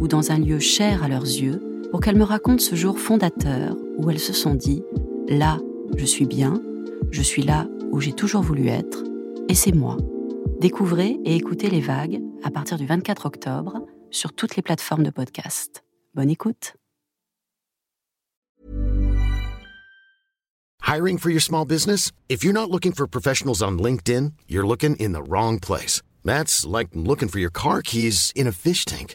ou dans un lieu cher à leurs yeux pour qu'elles me racontent ce jour fondateur où elles se sont dit ⁇ Là, je suis bien, je suis là où j'ai toujours voulu être, et c'est moi. Découvrez et écoutez les vagues à partir du 24 octobre sur toutes les plateformes de podcast. Bonne écoute. Hiring for your small business? If you're not looking for professionals on LinkedIn, you're looking in the wrong place. That's like looking for your car keys in a fish tank.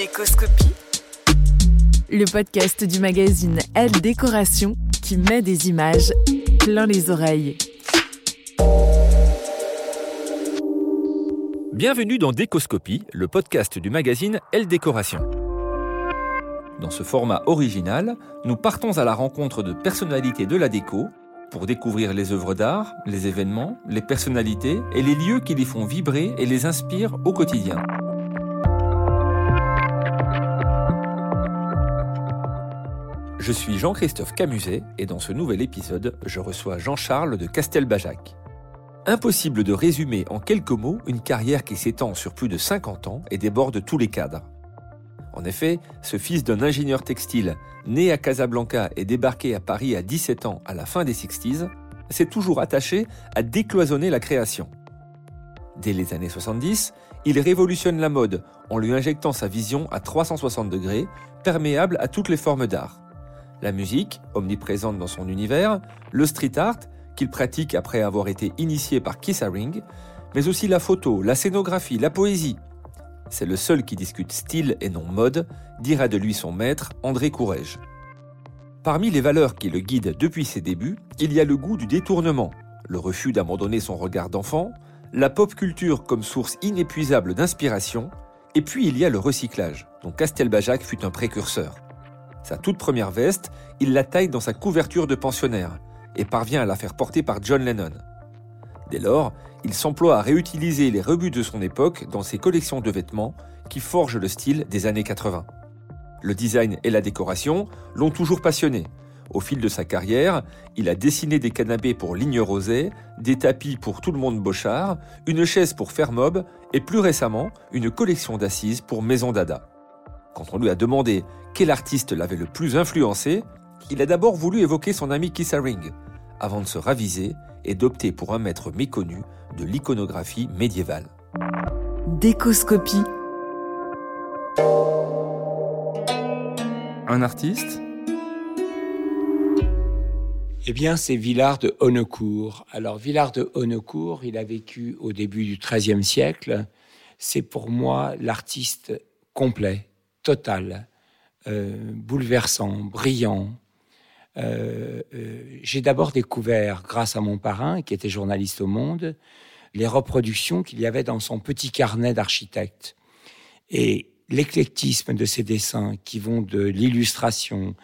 Décoscopie. Le podcast du magazine Elle Décoration qui met des images plein les oreilles. Bienvenue dans Décoscopie, le podcast du magazine Elle Décoration. Dans ce format original, nous partons à la rencontre de personnalités de la déco pour découvrir les œuvres d'art, les événements, les personnalités et les lieux qui les font vibrer et les inspirent au quotidien. Je suis Jean-Christophe Camuset et dans ce nouvel épisode, je reçois Jean-Charles de Castelbajac. Impossible de résumer en quelques mots une carrière qui s'étend sur plus de 50 ans et déborde tous les cadres. En effet, ce fils d'un ingénieur textile, né à Casablanca et débarqué à Paris à 17 ans à la fin des 60s, s'est toujours attaché à décloisonner la création. Dès les années 70, il révolutionne la mode en lui injectant sa vision à 360 degrés, perméable à toutes les formes d'art. La musique, omniprésente dans son univers, le street art, qu'il pratique après avoir été initié par Keith Haring, mais aussi la photo, la scénographie, la poésie. C'est le seul qui discute style et non mode, dira de lui son maître, André Courrèges. Parmi les valeurs qui le guident depuis ses débuts, il y a le goût du détournement, le refus d'abandonner son regard d'enfant, la pop culture comme source inépuisable d'inspiration, et puis il y a le recyclage, dont Castelbajac fut un précurseur. Sa toute première veste, il la taille dans sa couverture de pensionnaire et parvient à la faire porter par John Lennon. Dès lors, il s'emploie à réutiliser les rebuts de son époque dans ses collections de vêtements qui forgent le style des années 80. Le design et la décoration l'ont toujours passionné. Au fil de sa carrière, il a dessiné des canapés pour Ligne Rosé, des tapis pour Tout le monde Bochard, une chaise pour Fermob et plus récemment, une collection d'assises pour Maison Dada. Quand on lui a demandé quel artiste l'avait le plus influencé, il a d'abord voulu évoquer son ami Keith Haring, avant de se raviser et d'opter pour un maître méconnu de l'iconographie médiévale. Décoscopie. Un artiste? Eh bien, c'est Villard de Honnecourt. Alors, Villard de Honnecourt, il a vécu au début du XIIIe siècle. C'est pour moi l'artiste complet, total, euh, bouleversant, brillant. Euh, euh, j'ai d'abord découvert, grâce à mon parrain, qui était journaliste au Monde, les reproductions qu'il y avait dans son petit carnet d'architecte. Et l'éclectisme de ses dessins, qui vont de l'illustration,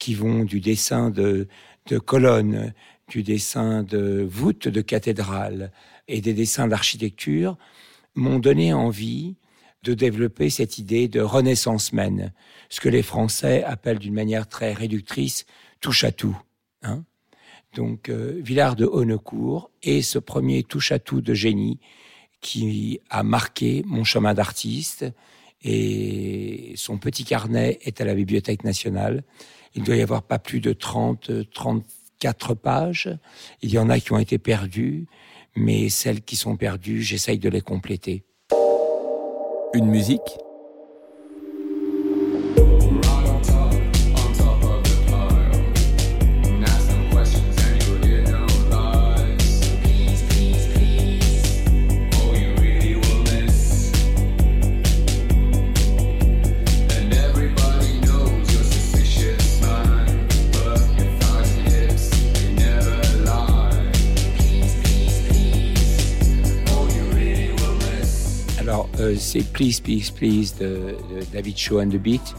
qui vont du dessin de, de colonnes, du dessin de voûtes de cathédrales et des dessins d'architecture, m'ont donné envie de développer cette idée de renaissance mène, ce que les Français appellent d'une manière très réductrice touche à tout. Hein? Donc euh, Villard de Honnecourt est ce premier touche à tout de génie qui a marqué mon chemin d'artiste et son petit carnet est à la Bibliothèque nationale. Il doit y avoir pas plus de 30, 34 pages. Il y en a qui ont été perdues, mais celles qui sont perdues, j'essaye de les compléter. Une musique c'est Please, Please, Please de, David Shaw and the Beat.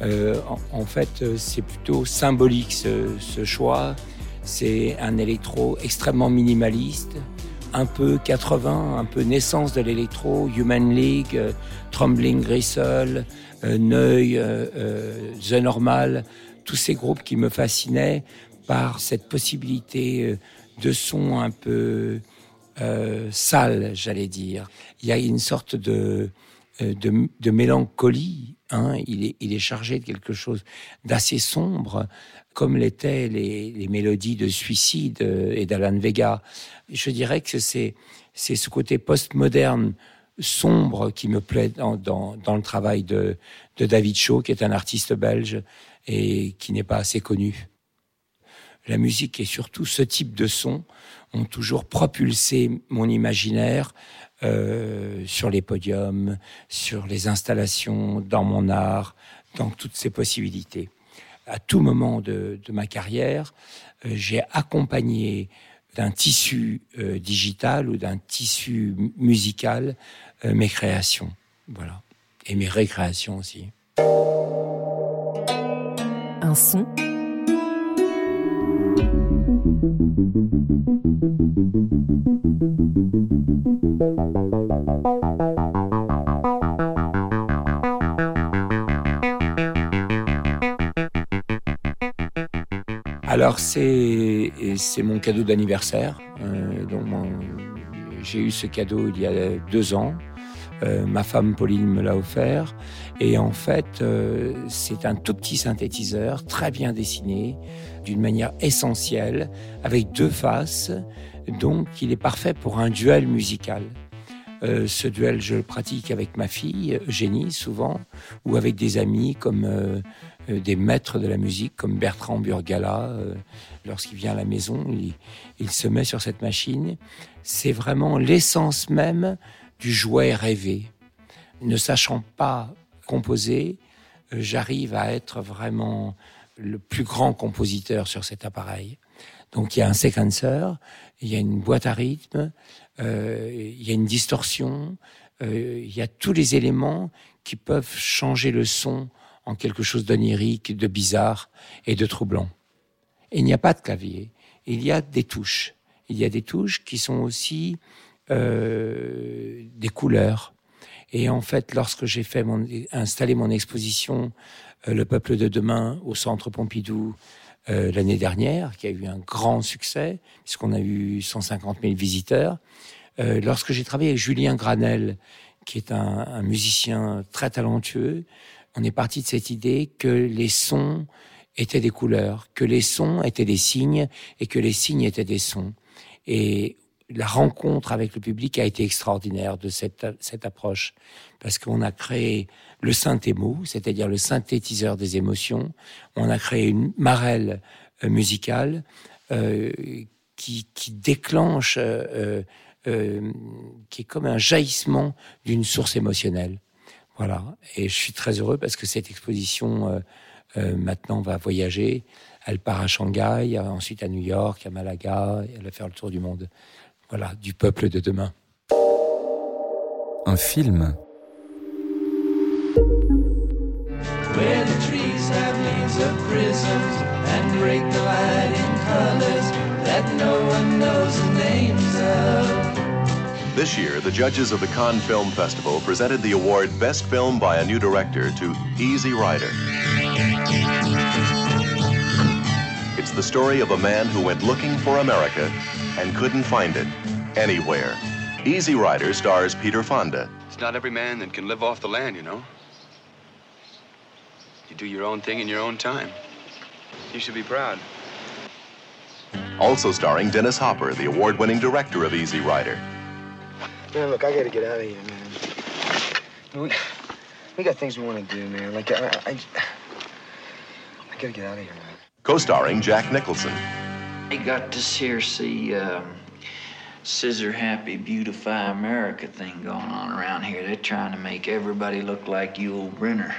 Euh, en, fait, euh, c'est plutôt symbolique ce, choix. C'est un électro extrêmement minimaliste, un peu 80, un peu naissance de l'électro, Human League, euh, Trumbling Gristle, Neuil, The Normal, tous ces groupes qui me fascinaient par cette possibilité de son un peu euh, sale, j'allais dire. Il y a une sorte de, euh, de, mélancolie. Hein. Il, est, il est chargé de quelque chose d'assez sombre, comme l'étaient les, mélodies de Suicide euh, et d'Alan Vega. Je dirais que c'est ce côté postmoderne sombre qui me plaît dans, dans, dans, le travail de, de David Shaw, qui est un artiste belge et qui n'est pas assez connu. La musique est surtout ce type de son ont toujours propulsé mon imaginaire euh, sur les podiums, sur les installations, dans mon art, dans toutes ces possibilités. À tout moment de, ma carrière, euh, j'ai accompagné d'un tissu euh, digital ou d'un tissu musical mes créations. Voilà. Et mes récréations aussi. Un son alors c'est mon cadeau d'anniversaire. Euh, j'ai eu ce cadeau il y a deux ans. Euh, ma femme Pauline me l'a offert. Et en fait, euh, c'est un tout petit synthétiseur, très bien dessiné, d'une manière essentielle, avec deux faces. Donc, il est parfait pour un duel musical. Euh, ce duel, je le pratique avec ma fille, Eugénie, souvent, ou avec des amis comme des maîtres de la musique, comme Bertrand Burgala. Lorsqu'il vient à la maison, il se met sur cette machine. C'est vraiment l'essence même du jouet rêvé. Ne sachant pas composer, euh, j'arrive à être vraiment le plus grand compositeur sur cet appareil. Donc il y a un séquenceur, il y a une boîte à rythme, euh, il y a une distorsion, euh, il y a tous les éléments qui peuvent changer le son en quelque chose d'onirique, de bizarre et de troublant. Et il n'y a pas de clavier, il y a des touches. Il y a des touches qui sont aussi euh, des couleurs. Et en fait, lorsque j'ai fait mon, installé mon exposition euh, Le peuple de demain au Centre Pompidou euh, l'année dernière, qui a eu un grand succès, puisqu'on a eu 150 000 visiteurs, lorsque j'ai travaillé avec Julien Granel, qui est un, un, musicien très talentueux, on est parti de cette idée que les sons étaient des couleurs, que les sons étaient des signes et que les signes étaient des sons. Et la rencontre avec le public a été extraordinaire de cette, cette approche, parce qu'on a créé le synthémo, c'est-à-dire le synthétiseur des émotions. On a créé une marelle euh, musicale euh, qui, qui, déclenche, euh, qui est comme un jaillissement d'une source émotionnelle. Voilà. Et je suis très heureux parce que cette exposition maintenant va voyager. Elle part à Shanghai, ensuite à New York, à Malaga. Elle va faire le tour du monde voilà, du peuple de demain. Un film. Where the trees have leaves of prisms and break the light in colors that no one knows the names of. This year, the judges of the Cannes Film Festival presented the award Best Film by a New Director to Easy Rider. It's the story of a man who went looking for America and couldn't find it anywhere. Easy Rider stars Peter Fonda. It's not every man that can live off the land, you know. You do your own thing in your own time. You should be proud. Also starring Dennis Hopper, the award winning director of Easy Rider. Man, look, I gotta get out of here, man. We, we got things we want to do, man. Like, I, I, I gotta get out of here, man. Co starring Jack Nicholson. I got this here, see, um, scissor happy, beautify America thing going on around here. They're trying to make everybody look like Yul Brynner.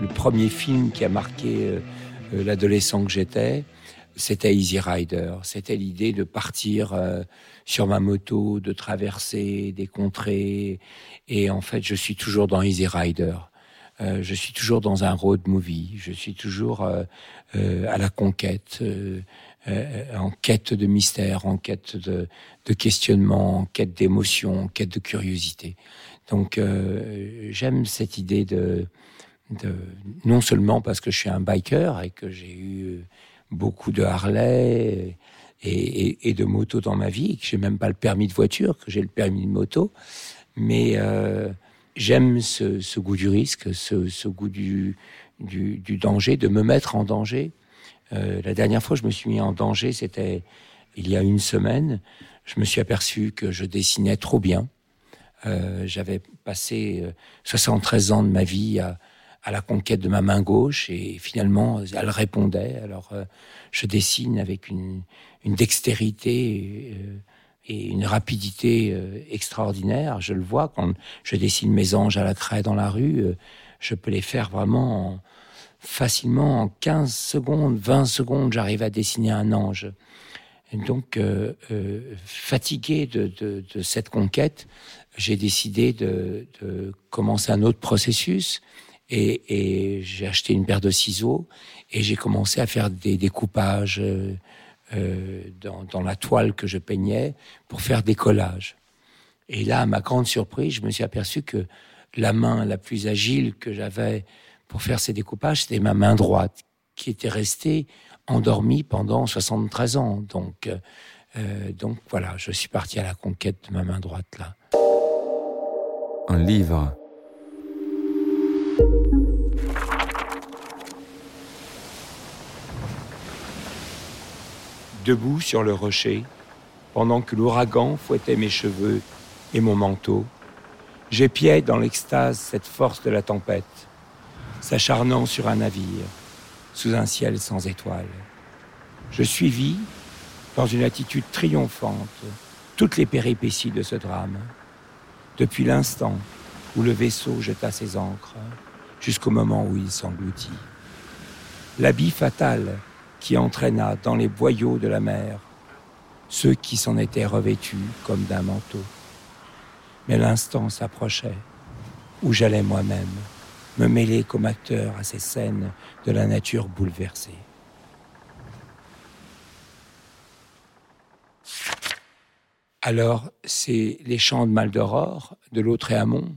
Le premier film qui a marqué euh, euh, l'adolescent que j'étais, c'était Easy Rider. C'était l'idée de partir euh, sur ma moto, de traverser des contrées. Et en fait, je suis toujours dans Easy Rider. Euh, je suis toujours dans un road movie. Je suis toujours euh, euh, à la conquête, en quête de mystère, en quête de, de questionnement, en quête d'émotion, en quête de curiosité. Donc, j'aime cette idée de, non seulement parce que je suis un biker et que j'ai eu beaucoup de Harley et, de motos dans ma vie, que j'ai même pas le permis de voiture, que j'ai le permis de moto, mais j'aime ce, ce, goût du risque, ce, ce goût du, du, du, danger, de me mettre en danger. Euh, la dernière fois, je me suis mis en danger, c'était il y a une semaine. Je me suis aperçu que je dessinais trop bien. Euh, J'avais passé 73 ans de ma vie à, à la conquête de ma main gauche et finalement elle répondait. Alors euh, je dessine avec une, une dextérité euh, et une rapidité euh, extraordinaire. Je le vois quand je dessine mes anges à la craie dans la rue, euh, je peux les faire vraiment en, facilement en 15 secondes, 20 secondes, j'arrive à dessiner un ange. Donc, euh, euh, fatigué de, de, de, cette conquête, j'ai décidé de, de, commencer un autre processus et, et j'ai acheté une paire de ciseaux et j'ai commencé à faire des découpages euh, euh, dans, la toile que je peignais pour faire des collages. Et là, à ma grande surprise, je me suis aperçu que la main la plus agile que j'avais pour faire ces découpages, c'était ma main droite, qui était restée endormie pendant 73 ans. Donc, euh, donc voilà, je suis parti à la conquête de ma main droite là. Un livre. Debout sur le rocher, pendant que l'ouragan fouettait mes cheveux et mon manteau, j'épiais dans l'extase cette force de la tempête, s'acharnant sur un navire, sous un ciel sans étoiles. Je suivis, dans une attitude triomphante, toutes les péripéties de ce drame, depuis l'instant où le vaisseau jeta ses ancres, jusqu'au moment où il s'engloutit. L'habit fatal qui entraîna dans les boyaux de la mer ceux qui s'en étaient revêtus comme d'un manteau. Mais l'instant s'approchait où j'allais moi-même me mêler comme acteur à ces scènes de la nature bouleversée. Alors, c'est les champs de Mal d'Aurore, de l'Autréamont.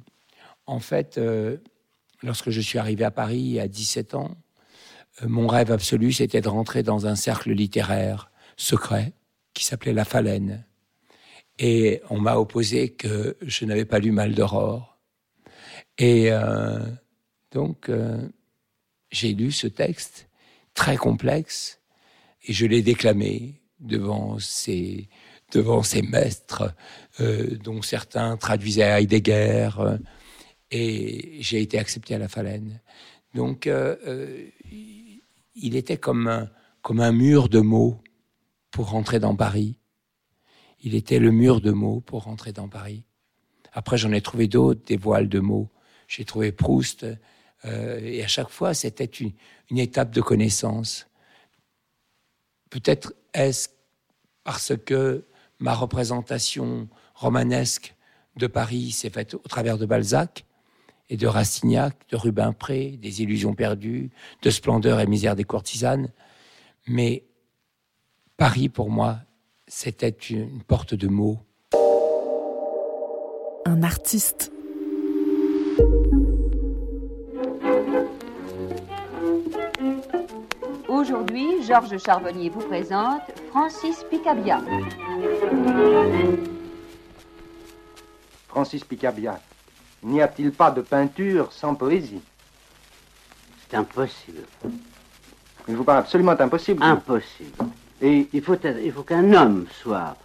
En fait, euh, lorsque je suis arrivé à Paris à 17 ans, mon rêve absolu, c'était de rentrer dans un cercle littéraire secret qui s'appelait La Phalène. Et on m'a opposé que je n'avais pas lu Mal d'Aurore. Et euh, donc, euh, j'ai lu ce texte très complexe et je l'ai déclamé devant ces, devant maîtres, euh, dont certains traduisaient Heidegger, euh, et j'ai été accepté à la Phalène. Donc, euh, euh, il était comme un, comme un mur de mots pour rentrer dans Paris. Il était le mur de mots pour rentrer dans Paris. Après, j'en ai trouvé d'autres, des voiles de mots. J'ai trouvé Proust, euh, et à chaque fois, c'était une, une, étape de connaissance. Peut-être est-ce parce que ma représentation romanesque de Paris s'est faite au travers de Balzac et de Rastignac, de Rubempré, des illusions perdues, de splendeur et misère des courtisanes. Mais Paris, pour moi, c'était une porte de mots. Un artiste. Aujourd'hui, Georges Charbonnier vous présente Francis Picabia. Francis Picabia, n'y a-t-il pas de peinture sans poésie C'est impossible. Il vous paraît absolument impossible. Impossible. Et il faut, il faut qu'un homme soit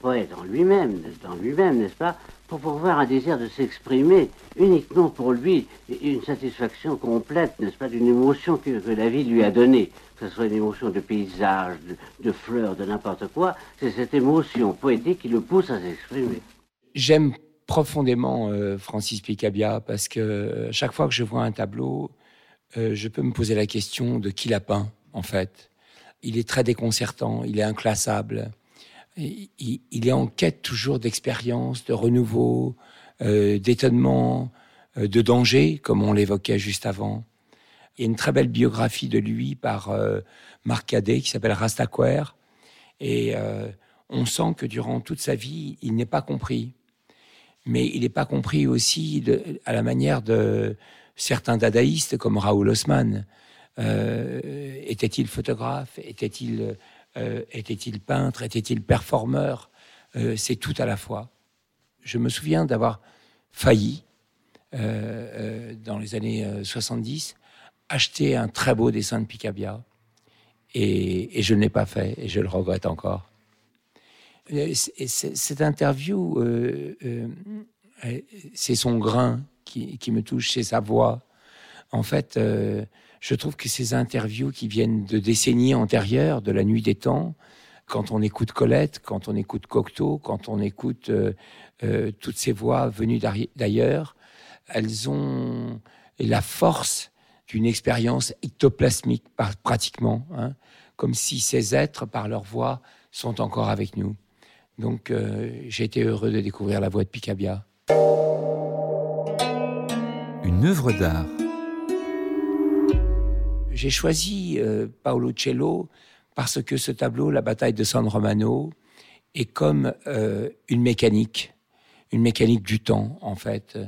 poète en lui-même, dans lui-même, n'est-ce pas, pour pouvoir un désir de s'exprimer uniquement pour lui, une satisfaction complète, n'est-ce pas, d'une émotion que, la vie lui a donnée, que ce soit une émotion de paysage, de, fleurs, de n'importe quoi, c'est cette émotion poétique qui le pousse à s'exprimer. J'aime profondément euh, Francis Picabia parce que euh, chaque fois que je vois un tableau, euh, je peux me poser la question de qui l'a peint, en fait. Il est très déconcertant, il est inclassable il, est en quête toujours d'expérience, de renouveau, d'étonnement, de danger, comme on l'évoquait juste avant. Il y a une très belle biographie de lui par Marc Cadet qui s'appelle Rastaquaire. Et on sent que durant toute sa vie, il n'est pas compris. Mais il n'est pas compris aussi à la manière de certains dadaïstes comme Raoul Haussmann. était-il photographe? Était-il euh, était-il peintre? Était-il performeur? Euh, C'est tout à la fois. Je me souviens d'avoir failli, euh, dans les années 70, acheter un très beau dessin de Picabia. Et, je ne l'ai pas fait, et je le regrette encore. Cette interview, c'est son grain qui, qui, me touche, c'est sa voix. En fait, je trouve que ces interviews qui viennent de décennies antérieures, de la nuit des temps, quand on écoute Colette, quand on écoute Cocteau, quand on écoute euh, euh, toutes ces voix venues d'ailleurs, elles ont la force d'une expérience ectoplasmique pratiquement, hein, comme si ces êtres, par leur voix, sont encore avec nous. Donc euh, j'ai été heureux de découvrir la voix de Picabia. Une œuvre d'art j'ai choisi euh, Paolo Cello parce que ce tableau, la bataille de San Romano, est comme euh, une mécanique, une mécanique du temps, en fait.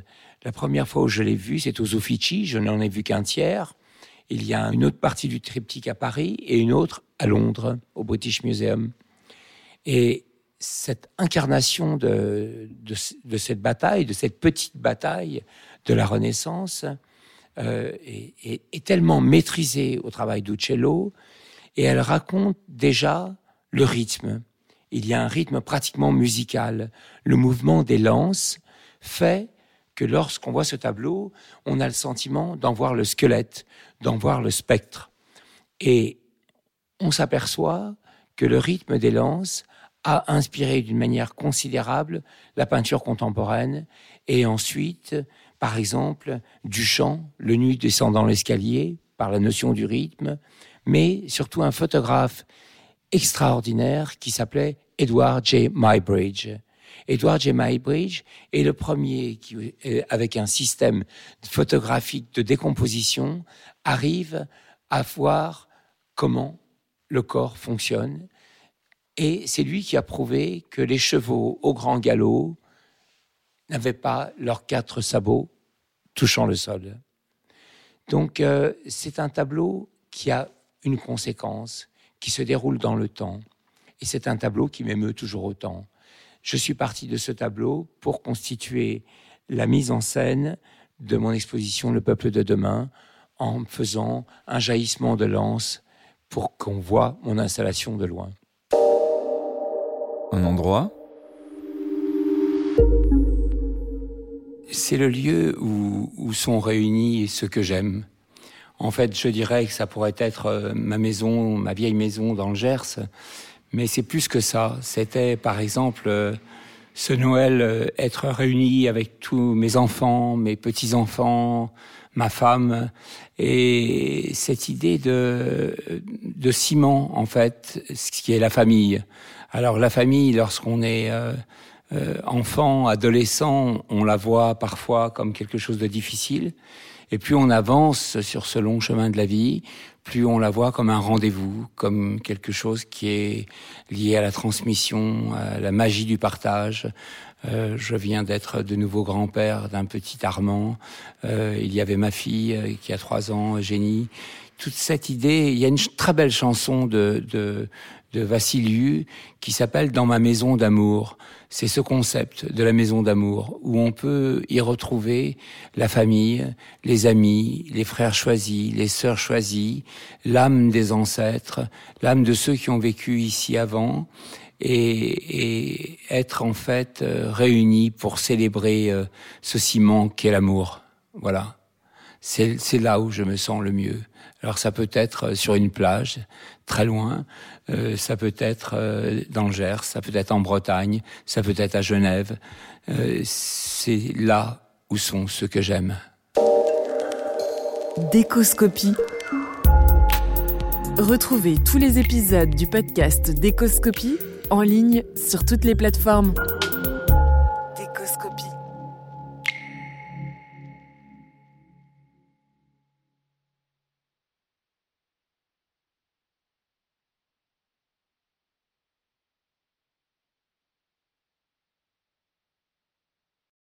La première fois où je l'ai vu, c'est aux Uffizi, je n'en ai vu qu'un tiers. Il y a une autre partie du triptyque à Paris et une autre à Londres, au British Museum. Et cette incarnation de, cette bataille, de cette petite bataille de la Renaissance, euh, est, tellement maîtrisée au travail d'Uccello et elle raconte déjà le rythme. Il y a un rythme pratiquement musical. Le mouvement des lances fait que lorsqu'on voit ce tableau, on a le sentiment d'en voir le squelette, d'en voir le spectre. Et on s'aperçoit que le rythme des lances a inspiré d'une manière considérable la peinture contemporaine et ensuite par exemple, Duchamp, le nuit descendant l'escalier, par la notion du rythme, mais surtout un photographe extraordinaire qui s'appelait Edward J. Mybridge. Edward J. Mybridge est le premier qui, euh, avec un système photographique de décomposition, arrive à voir comment le corps fonctionne. Et c'est lui qui a prouvé que les chevaux au grand galop n'avaient pas leurs quatre sabots touchant le sol. Donc euh, c'est un tableau qui a une conséquence, qui se déroule dans le temps. Et c'est un tableau qui m'émeut toujours autant. Je suis parti de ce tableau pour constituer la mise en scène de mon exposition Le peuple de demain en faisant un jaillissement de lance pour qu'on voit mon installation de loin. Un endroit c'est le lieu où, sont réunis ceux que j'aime. En fait, je dirais que ça pourrait être euh, ma maison, ma vieille maison dans le Gers, mais c'est plus que ça. C'était, par exemple, euh, ce Noël, euh, être réuni avec tous mes enfants, mes petits-enfants, ma femme, et cette idée de, de ciment, en fait, ce qui est la famille. Alors la famille, lorsqu'on est Euh, enfant, adolescent, on la voit parfois comme quelque chose de difficile. Et plus on avance sur ce long chemin de la vie, plus on la voit comme un rendez-vous, comme quelque chose qui est lié à la transmission, à la magie du partage. Euh, je viens d'être de nouveau grand-père d'un petit Armand. Euh, il y avait ma fille euh, qui a trois ans, Eugénie. Toute cette idée, il y a une très belle chanson de, de, de Vassiliou qui s'appelle Dans ma maison d'amour. C'est ce concept de la maison d'amour où on peut y retrouver la famille, les amis, les frères choisis, les sœurs choisies, l'âme des ancêtres, l'âme de ceux qui ont vécu ici avant et, et être en fait euh, réunis pour célébrer euh, ce ciment qu'est l'amour. Voilà. C'est là où je me sens le mieux. Alors ça peut être sur une plage, très loin, euh, ça peut être euh, dans le Gers, ça peut être en Bretagne, ça peut être à Genève. Euh, c'est là où sont ceux que j'aime. Décoscopie. Retrouvez tous les épisodes du podcast Décoscopie en ligne sur toutes les plateformes.